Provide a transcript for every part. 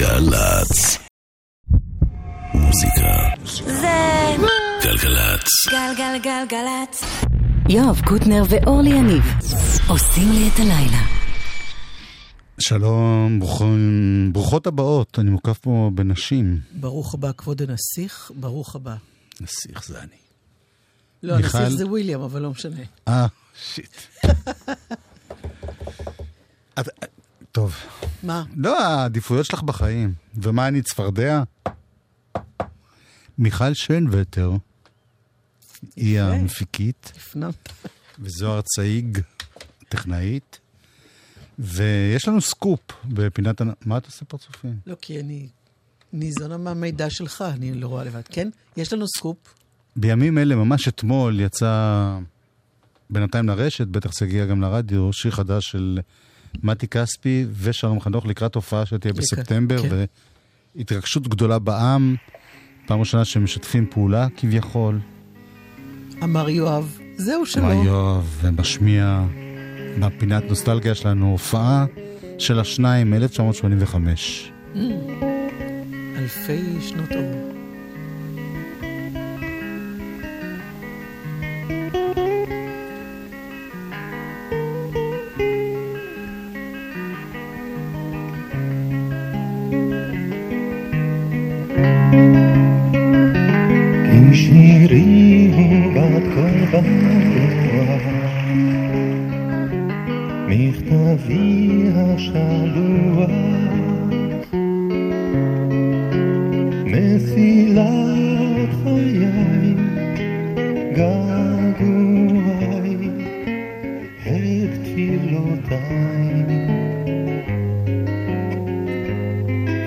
גלגלצ. מוזיקה. זה גלגלצ. גלגלגלגלצ. יואב קוטנר ואורלי יניב עושים לי את הלילה. שלום, ברוכות, ברוכות הבאות, אני מוקף פה בנשים. ברוך הבא, כבוד הנסיך, ברוך הבא. נסיך זה אני. לא, מיכל? הנסיך זה וויליאם, אבל לא משנה. אה, שיט. את- טוב. מה? לא, העדיפויות שלך בחיים. ומה אני, צפרדע? מיכל שיינווטר היא. המפיקה, הפנמת. וזוהר צייג, טכנאית. ויש לנו סקופ בפינת... מה אתה עושה פרצופים? לא, כי אני ניזונה מהמידע שלך, אני לא רואה לבד. כן? יש לנו סקופ. בימים אלה, ממש אתמול, יצא בינתיים לרשת, בטח זה יגיע גם לרדיו, שיר חדש של מתי כספי ושלום חנוך לקראת הופעה שתהיה בספטמבר, כן. והתרגשות גדולה בעם, פעם ראשונה שהם משתפים פעולה כביכול. אמר יואב, זהו מה שלא. יואב, ומשמיע בפינת נוסטלגיה שלנו הופעה של השניים מ-1985. אלפי שנות אור. מכתבי השלוח, מסילת חיי, געגועי, את תפילותיי.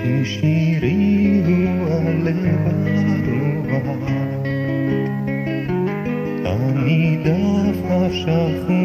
כי שירי הוא הלב הרוח, הנידף השכוח,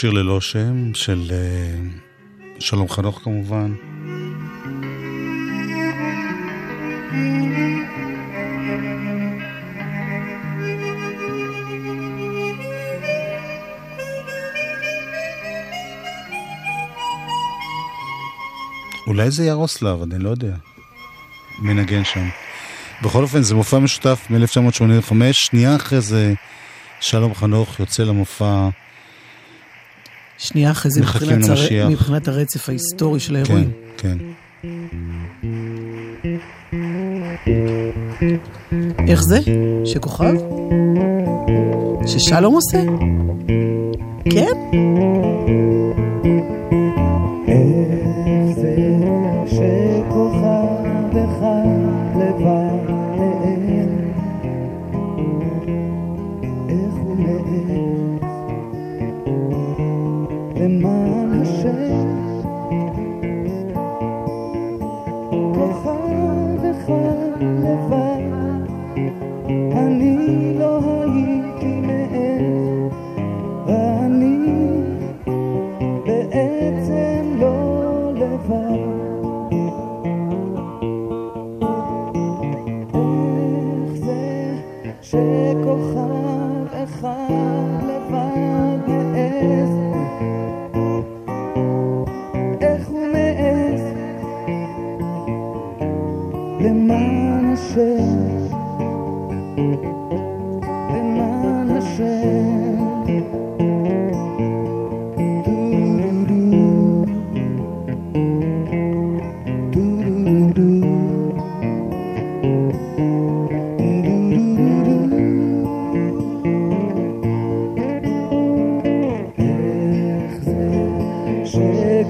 שיר ללא שם, של אה, שלום חנוך כמובן. אולי זה ירוסלב, אני לא יודע. מנגן שם. בכל אופן, זה מופע משותף מ-1985, שנייה אחרי זה שלום חנוך יוצא למופע שנייה אחרי זה, מבחינת, הר... מבחינת הרצף ההיסטורי של כן, האירועים. כן. איך זה? שכוכב? ששלום עושה? כן?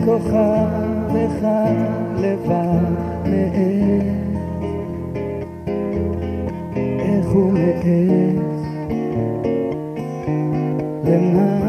שכוכב אחד לבד מעז? איך הוא מעז? למען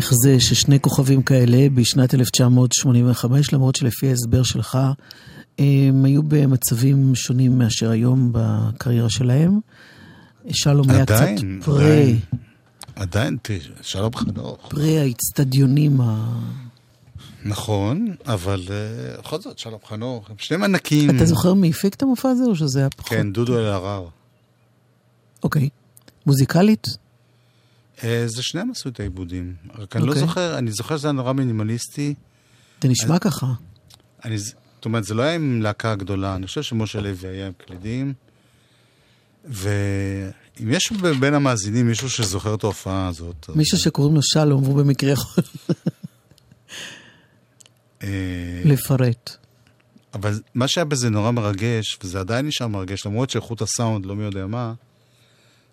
איך זה ששני כוכבים כאלה בשנת 1985, למרות שלפי ההסבר שלך, הם היו במצבים שונים מאשר היום בקריירה שלהם. שלום היה קצת עדיין, פרה, עדיין. עדיין, שלום חנוך. פרה האיצטדיונים ה... נכון, אבל אה, בכל זאת, שלום חנוך, הם שניהם ענקים. אתה זוכר מי הפיק את המופע הזה או שזה היה פחות? כן, דודו אלהרר. אוקיי. מוזיקלית? אה, זה שניהם עשו את העיבודים. רק אני לא אוקיי. זוכר, אני זוכר שזה היה נורא מינימליסטי. זה נשמע ככה. אני, זאת אומרת, זה לא היה עם להקה גדולה, אני חושב שמשה לוי היה עם קלידים. ואם יש בין המאזינים מישהו שזוכר את ההופעה הזאת... אז- מישהו שקוראים לו שלום והוא במקרה יכול אה, לפרט. אבל מה שהיה בזה נורא מרגש, וזה עדיין נשאר מרגש, למרות שאיכות הסאונד לא מי יודע מה,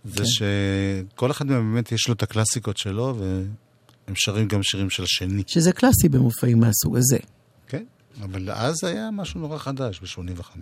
זה כן. שכל אחד מהם באמת יש לו את הקלאסיקות שלו, והם שרים גם שירים של השני. שזה קלאסי במופעים מהסוג הזה. כן, אבל אז היה משהו נורא חדש, ב-85.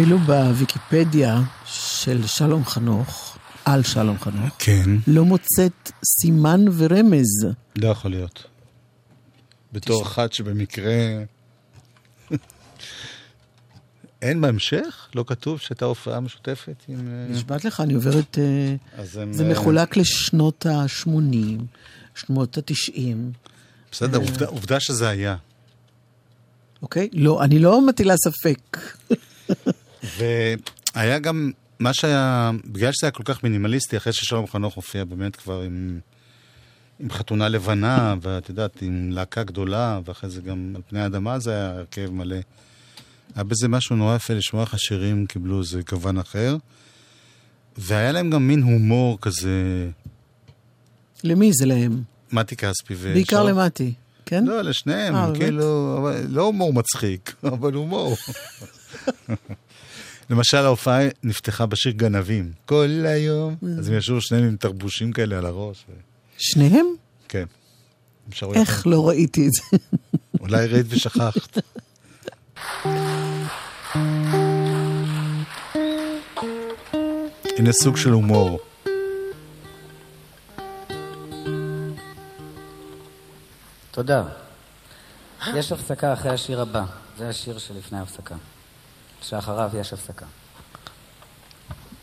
אפילו בוויקיפדיה של שלום חנוך, על שלום חנוך, כן, לא מוצאת סימן ורמז. לא יכול להיות. בתור אחת שבמקרה... אין בהמשך? לא כתוב שהייתה הופעה משותפת עם... אה, נשבעת לך, אני עוברת... אה, הם, זה אה, מחולק לשנות ה-80, שנות ה-90, בסדר, עובדה, עובדה שזה היה. אוקיי? לא, אני לא מטילה ספק. והיה גם, מה שהיה, בגלל שזה היה כל כך מינימליסטי, אחרי ששלום חנוך הופיע באמת כבר עם, עם חתונה לבנה, ואת יודעת, עם להקה גדולה, ואחרי זה גם על פני האדמה זה היה הרכב מלא. היה בזה משהו נורא יפה לשמוע איך השירים קיבלו איזה גוון אחר. והיה להם גם מין הומור כזה, למי זה להם? מתי כספי ושלום. בעיקר למטי, כן? לא, לשניהם, אה, באמת? כאילו, אבל, לא הומור מצחיק, אבל הומור. למשל, ההופעה נפתחה בשיר גנבים. כל היום. אז הם ישבו שניהם עם תרבושים כאלה על הראש. ו... שניהם? כן. איך. לא ראיתי את זה? אולי ראית ושכחת. הנה סוג של הומור. תודה. יש הפסקה אחרי השיר הבא. זה השיר שלפני ההפסקה. שאחריו יש הפסקה.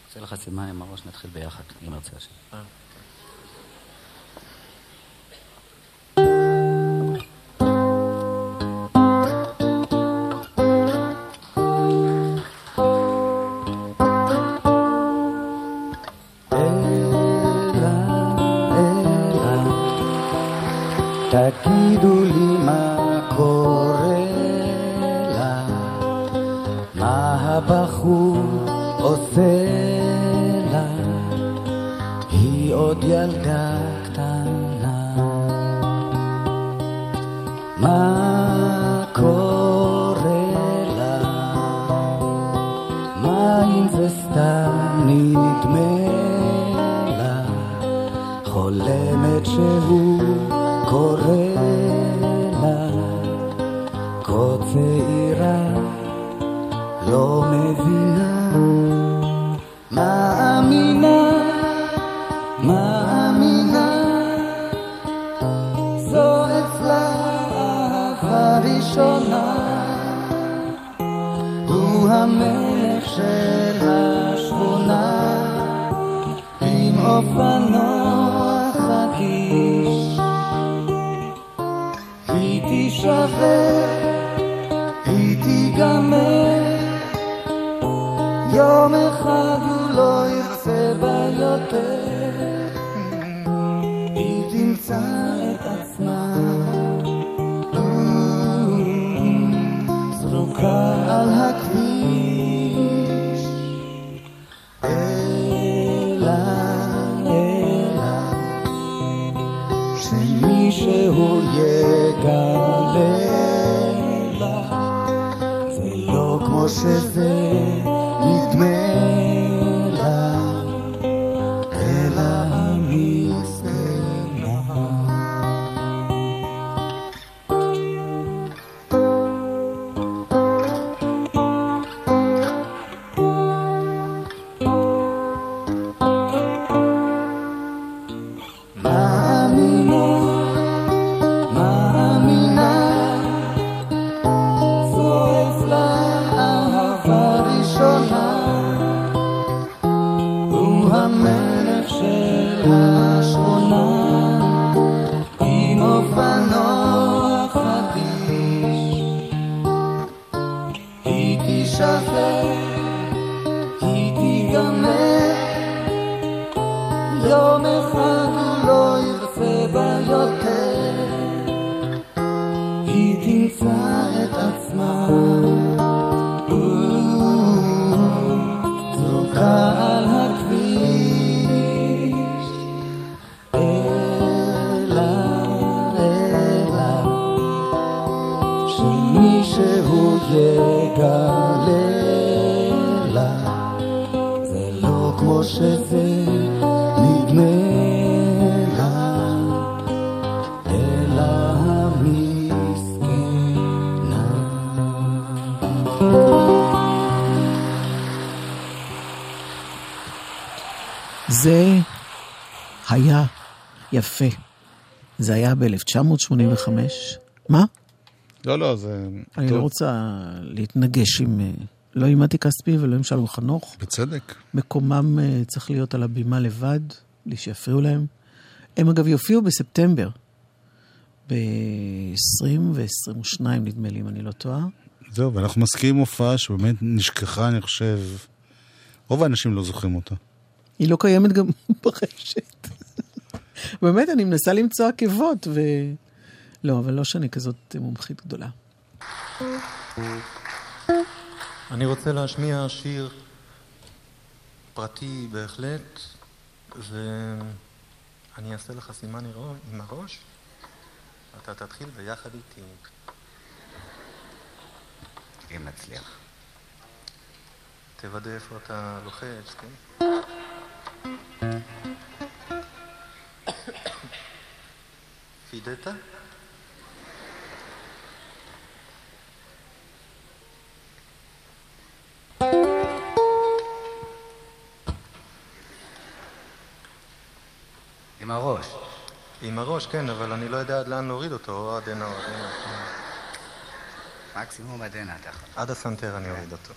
עושה לך סימן עם הראש, נתחיל ביחד, אם ירצה השיר. היא תיגמר, יום אחד הוא לא ירצה בה יותר. שמישהו יגלה לא כמו שמישהו יגלה לה. זה לא כמו שזה נדמה לה, אלא המסכנה. זה היה יפה. זה היה ב-1985. מה? לא, לא, זה... אני טוב. לא רוצה להתנגש עם... אה, לא עם מתי כספי ולא עם שלום חנוך. בצדק. מקומם אה, צריך להיות על הבימה לבד, בלי שיפריעו להם. הם אגב יופיעו בספטמבר, ב-20 ו-22 נדמה לי, אם אני לא טועה. זהו, ואנחנו מזכירים הופעה שבאמת נשכחה, אני חושב. רוב האנשים לא זוכרים אותה. היא לא קיימת גם ברשת. באמת, אני מנסה למצוא עקבות, ו... לא, אבל לא שאני כזאת מומחית גדולה. אני רוצה להשמיע שיר פרטי בהחלט, ואני אעשה לך סימן עם הראש, אתה תתחיל ביחד איתי. אם נצליח. תוודא איפה אתה לוחץ, כן? פידטה? עם הראש. עם הראש, כן, אבל אני לא יודע עד לאן להוריד אותו, או עד הנה או עד הנה. מקסימום עד הנה אתה יכול. עד הסנטר אני אוריד אותו.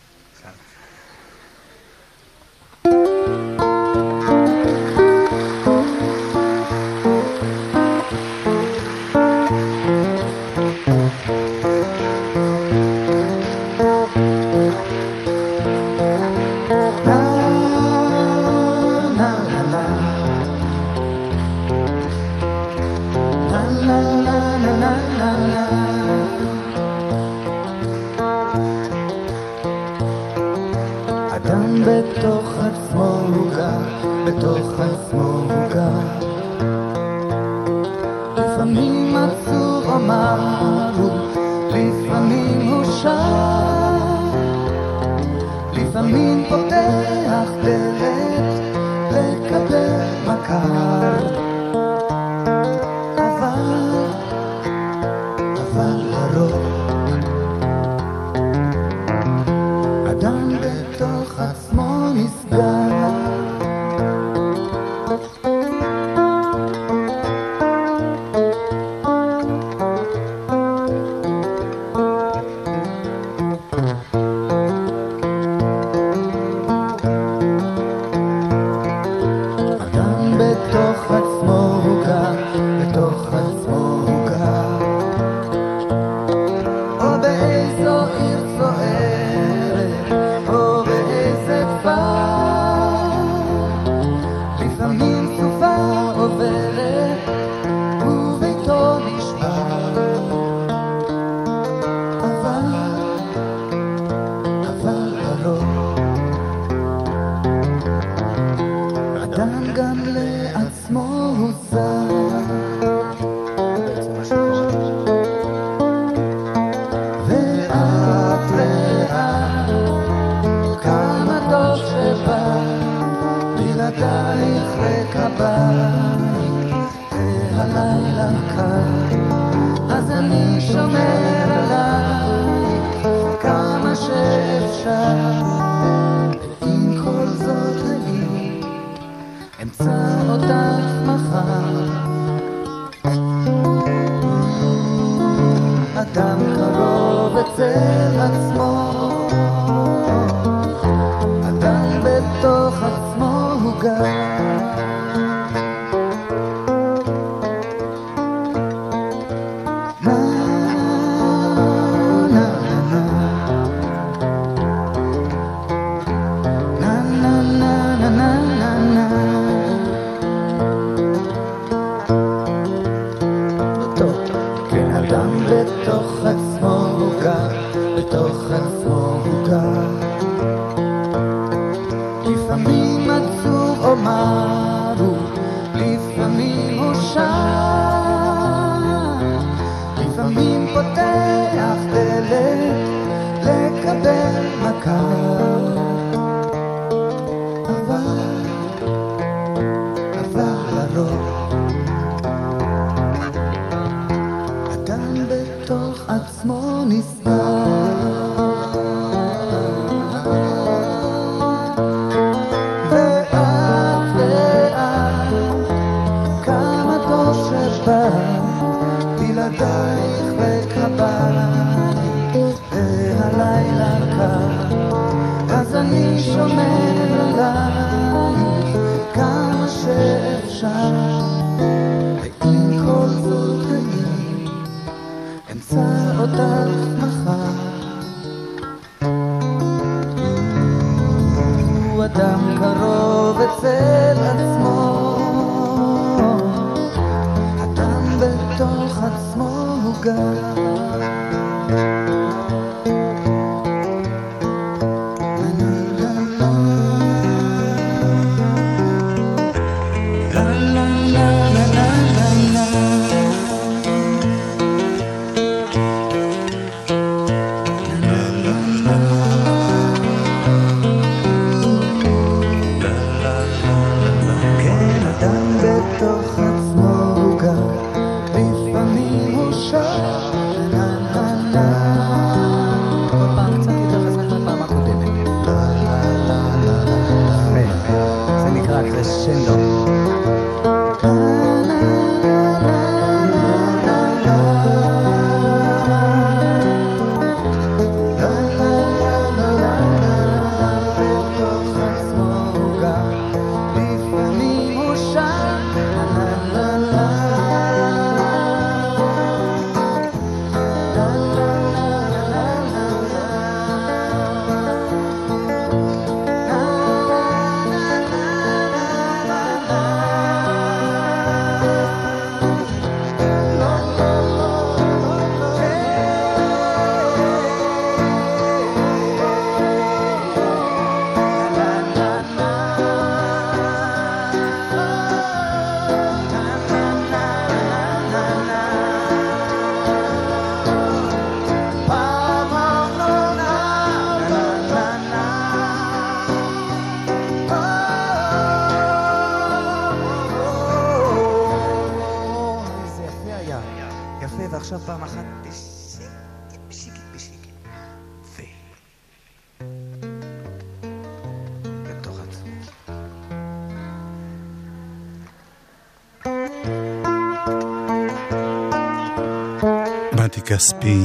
כספי,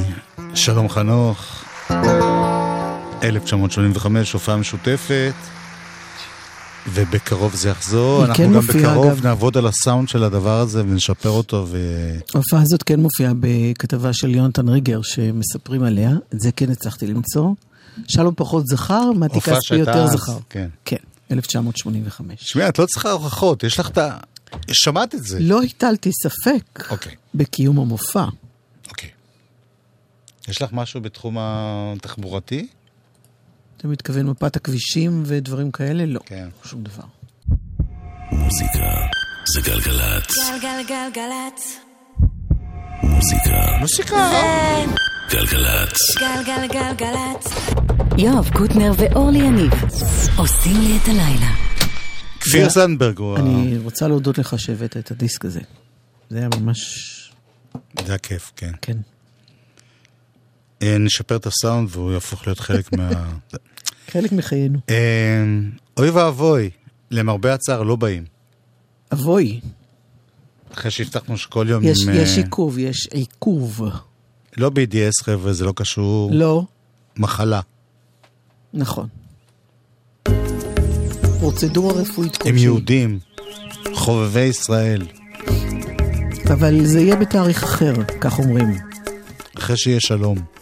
שלום חנוך, 1985, הופעה משותפת, ובקרוב זה יחזור. היא אנחנו כן גם מופיעה, בקרוב אגב. נעבוד על הסאונד של הדבר הזה ונשפר אותו, ו... ההופעה הזאת כן מופיעה בכתבה של יונתן ריגר שמספרים עליה, את זה כן הצלחתי למצוא. שלום פחות זכר, מתי כספי יותר זכר. כן. כן, 1985. תשמעי, את לא צריכה הוכחות, יש לך את ה... שמעת את זה. לא הטלתי ספק אוקיי, בקיום המופע. יש לך משהו בתחום התחבורתי? אתה מתכוון מפת הכבישים ודברים כאלה? לא, כן. שום דבר. מוזיקה זה גלגלצ. גלגלגלגלצ. מוזיקה מוסיקה. גלגלצ. גלגלגלגלצ. יואב קוטנר ואורלי יניב עושים לי את הלילה. כפיר סנדברג הוא ה... אני רוצה להודות לך שהבאת את הדיסק הזה. זה היה ממש... זה היה כיף, כן. כן. אה, נשפר את הסאונד והוא יהפוך להיות חלק מה... חלק מחיינו. אה, אוי ואבוי, למרבה הצער לא באים. אבוי, אחרי שהבטחנו שכל יום יש, עם... יש אה, עיכוב, יש עיכוב. לא BDS חבר'ה, זה לא קשור. לא, מחלה. נכון. פרוצדורה רפואית הם כלשהי. יהודים, חובבי ישראל. אבל זה יהיה בתאריך אחר, כך אומרים. אחרי שיהיה שלום.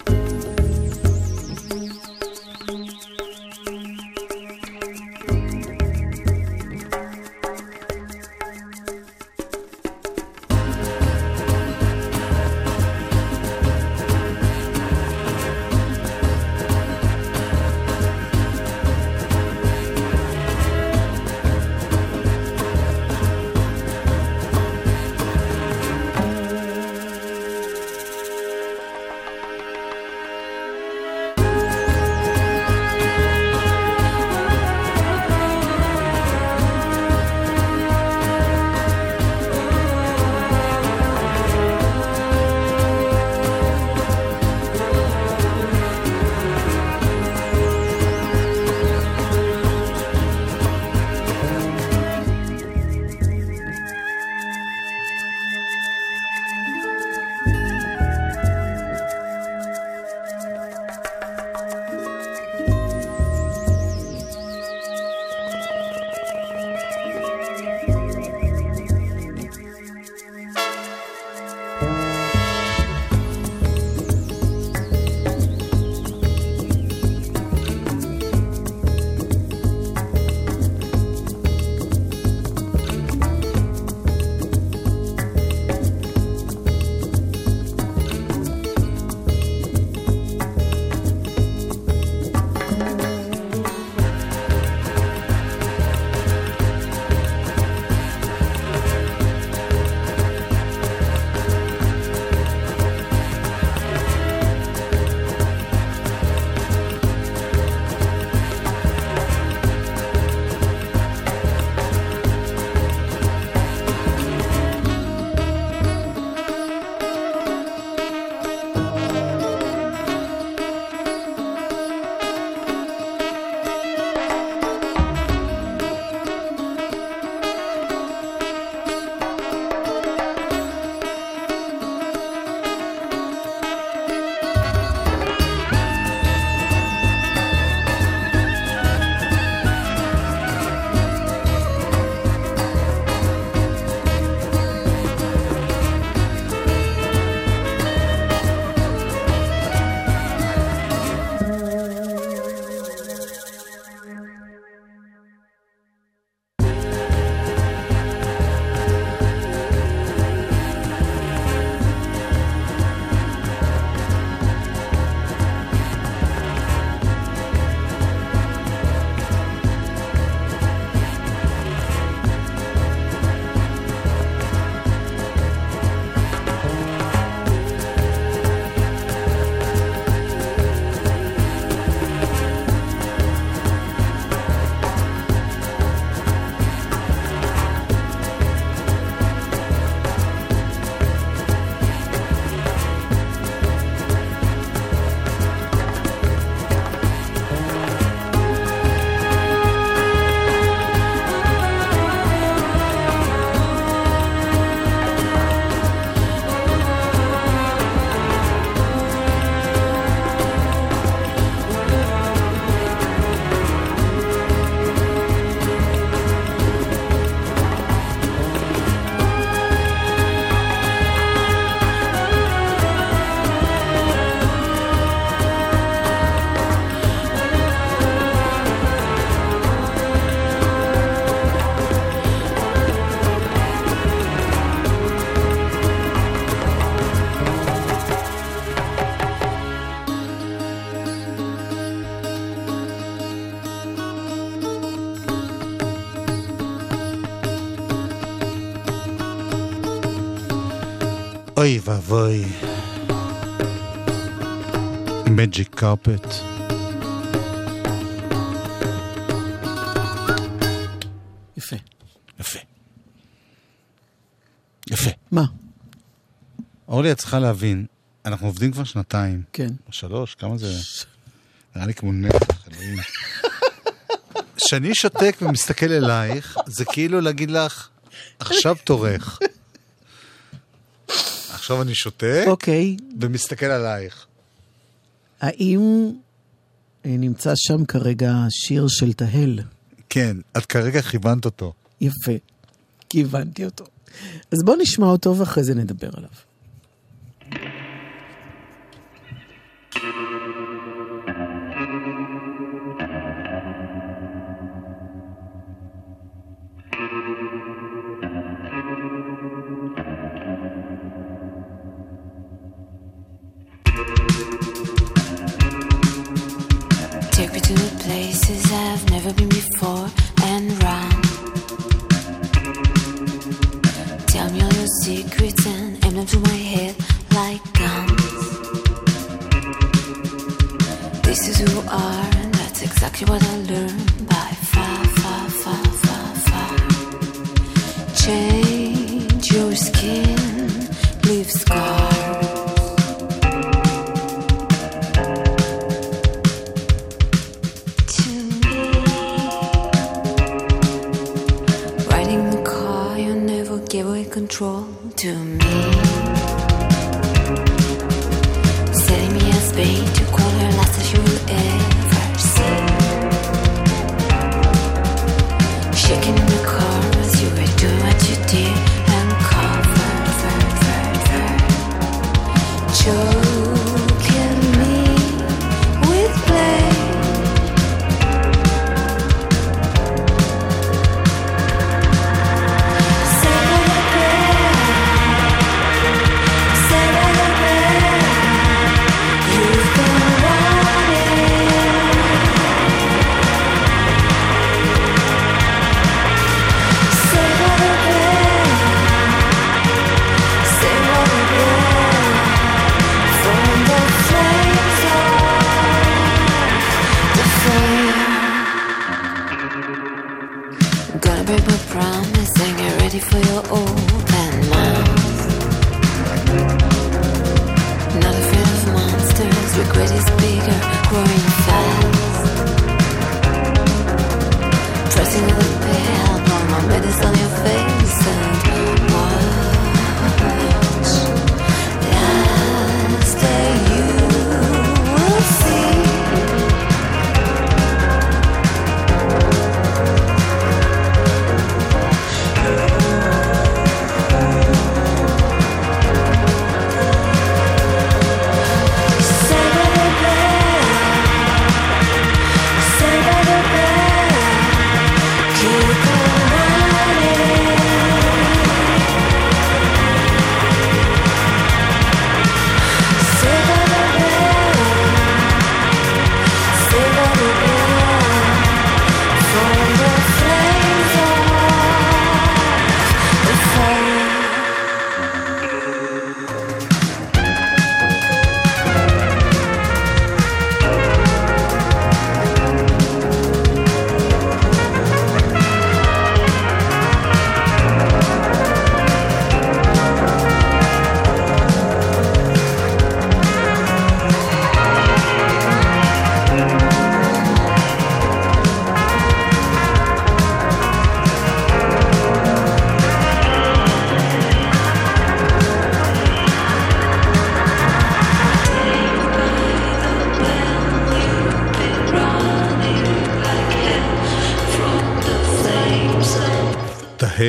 אוי ואבוי. מג'יק קרפט. יפה. יפה. יפה. מה? אורלי, את צריכה להבין, אנחנו עובדים כבר שנתיים. כן. או שלוש, כמה זה? נראה לי כמו נפח, אלוהים. כשאני שותק ומסתכל אלייך, זה כאילו להגיד לך, עכשיו תורך. עכשיו אני שותק אוקיי, ומסתכל עלייך. האם אה, נמצא שם כרגע שיר של תהל? כן, את כרגע כיוונת אותו. יפה. כיוונתי אותו. אז בוא נשמע אותו ואחרי זה נדבר עליו. What I learned by far, far, far, far, far. Change your skin, leave scars. to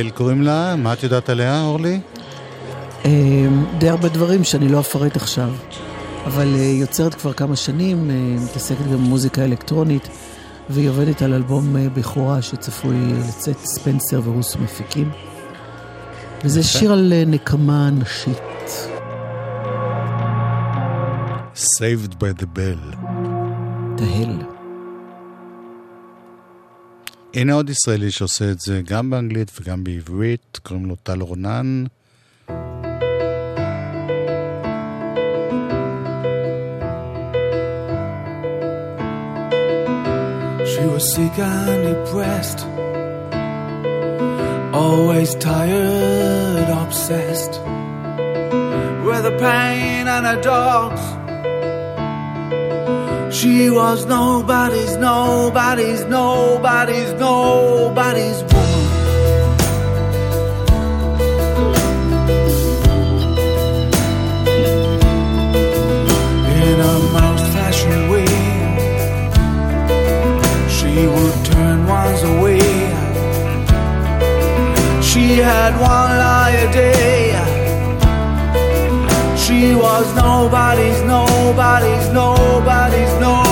תהל קוראים לה, מה את יודעת עליה, אורלי? אה, די הרבה דברים שאני לא אפרט עכשיו, אבל אה, יוצרת כבר כמה שנים, אה, מתעסקת גם במוזיקה אלקטרונית, והיא עובדת על אלבום אה, בכורה שצפוי לצאת ספנסר ורוסו מפיקים. וזה שיר על נקמה נשית. Saved by the Bell. תהל. הנה עוד ישראלי שעושה את זה גם באנגלית וגם בעברית, קוראים לו טל She was sick and depressed, always tired, obsessed with the pain and her dogs. She was nobody's, nobody's, nobody's, nobody's woman. In a most fashioned way, she would turn ones away. She had one lie a day. Was nobody's, nobody's, nobody's, nobody's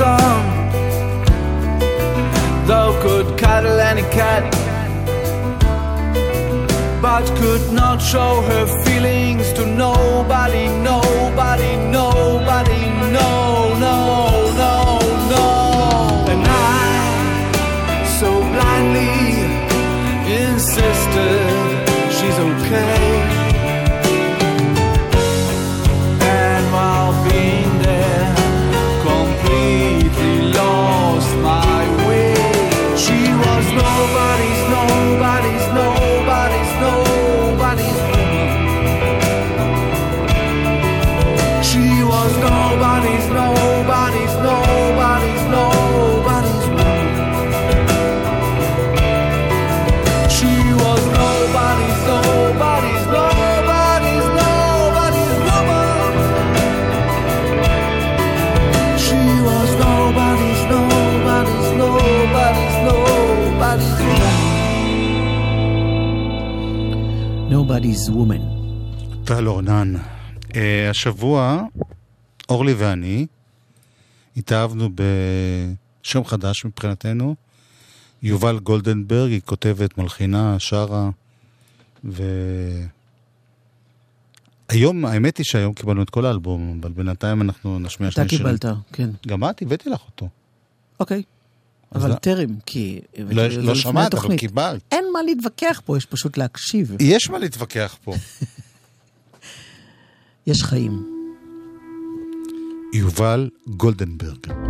her. Thou could cuddle any cat, but could not show her feelings to nobody, nobody, nobody, no, Nobody's woman. טל אורנן. Uh, השבוע, אורלי ואני התאהבנו בשם חדש מבחינתנו. יובל גולדנברג, היא כותבת, מלחינה, שרה, ו... היום, האמת היא שהיום קיבלנו את כל האלבום, אבל בינתיים אנחנו נשמיע אתה שני שירים. קיבלת, כן. גם את, הבאתי לך אותו. אוקיי. אז אבל לא- טרם, כי... לא, לא לפני שמעת, אבל. קיבלת. אין מה להתווכח פה, יש פשוט להקשיב. יש מה להתווכח פה. יש חיים. יובל גולדנברג.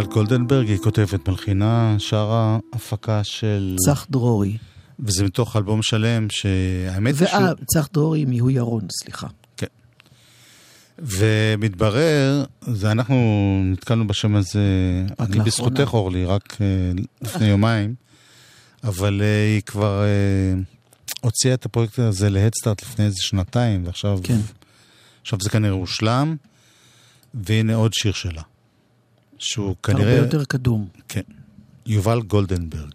יובל גולדנברג, היא כותבת מלחינה, שרה הפקה של... צח דרורי. וזה מתוך אלבום שלם, שהאמת היא שהוא... צח דרורי מיהו ירון, סליחה. ומתברר, זה אנחנו נתקלנו בשם הזה, אני לאחרונה. בזכותך אורלי, רק אה, לפני יומיים, אבל אה, היא כבר אה, הוציאה את הפרויקט הזה להדסטארט לפני איזה שנתיים, ועכשיו כן. עכשיו זה כנראה הושלם, והנה עוד שיר שלה, שהוא הרבה כנראה... יותר קדום. כן. יובל גולדנברג.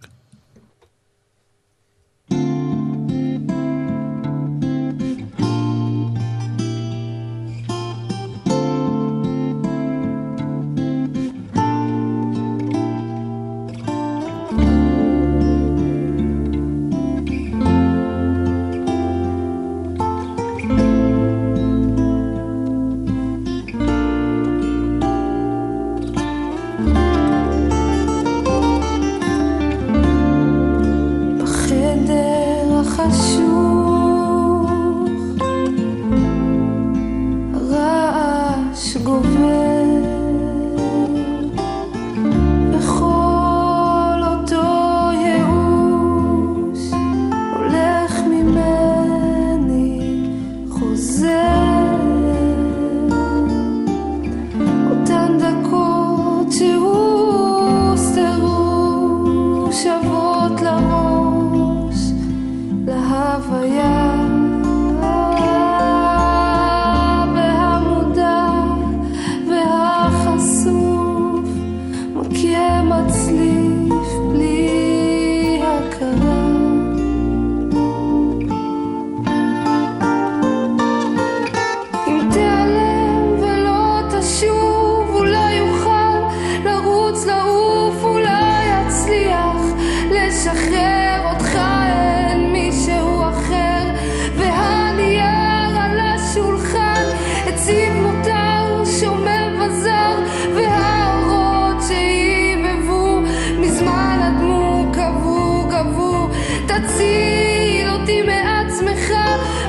תציל אותי מעצמך,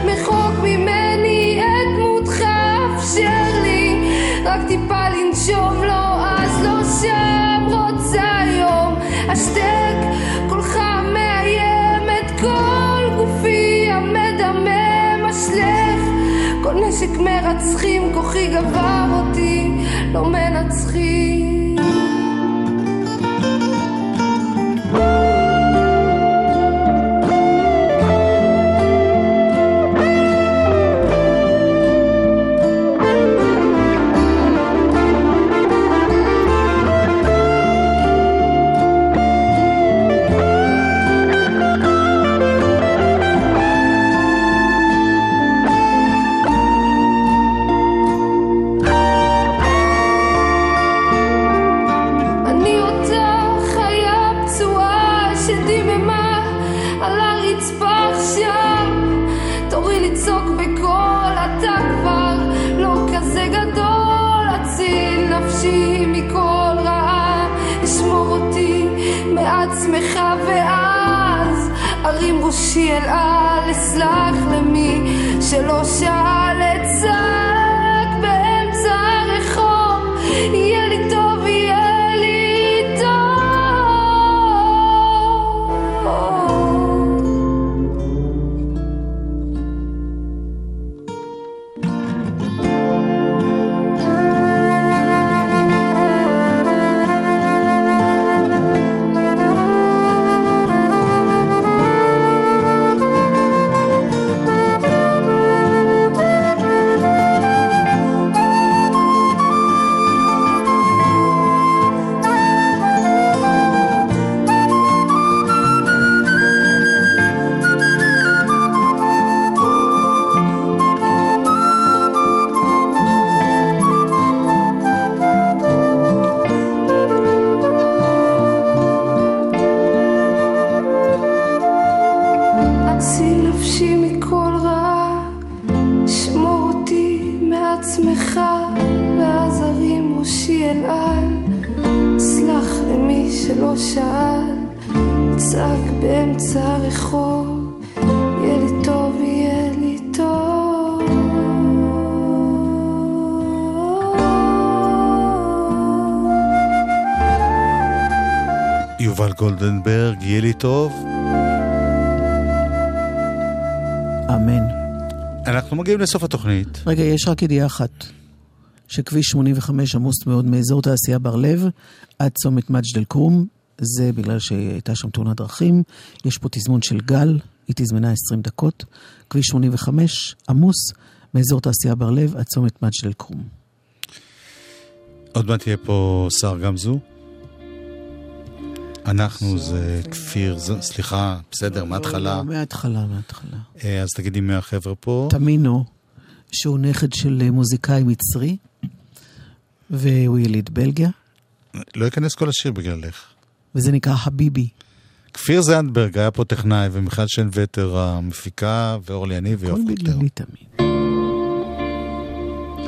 מחוק ממני את דמותך, אפשר לי רק טיפה לנשום, לא אז לא שם, רוצה היום אשתק קולך מאיים את כל גופי המדמם, אשלך כל נשק מרצחים, כוחי גבר אותי, לא מנצחים. למי מגיעים לסוף התוכנית. רגע, יש רק ידיעה אחת. שכביש 85 עמוס מאוד מאזור תעשייה בר לב עד צומת מג'ד אל-כרום. זה בגלל שהייתה שם תאונת דרכים. יש פה תזמון של גל, היא תזמנה 20 דקות. כביש 85 עמוס מאזור תעשייה בר לב עד צומת מג'ד אל-כרום. עוד מעט יהיה פה שר גמזו. אנחנו זה כפיר, סליחה, בסדר, מההתחלה. לא, מההתחלה, מההתחלה. אה, אז תגידי מי החבר'ה פה. תמינו, שהוא נכד של אה, מוזיקאי מצרי, והוא יליד בלגיה, לא אכנס כל השיר בגללך. וזה נקרא הביבי. כפיר זנדברג היה פה טכנאי, ומיכל שן וטר המפיקה, ואורלי יניב ויואב הכל קוטלר. בגללי תמיד.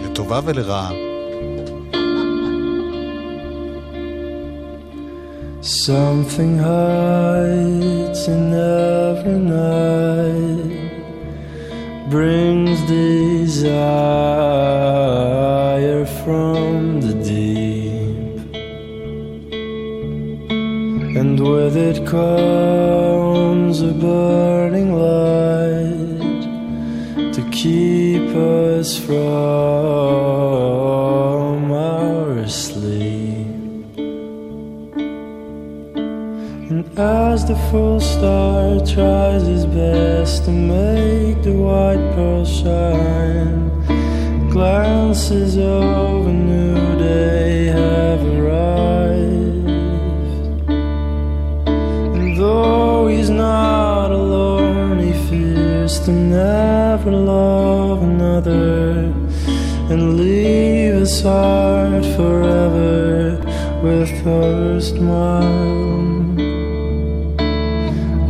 לטובה ולרעה. Something hides in every night, brings desire from the deep, and with it comes a burning light to keep us from as the full star tries his best to make the white pearl shine, glances of a new day have arrived. And though he's not alone, he fears to never love another and leave his heart forever with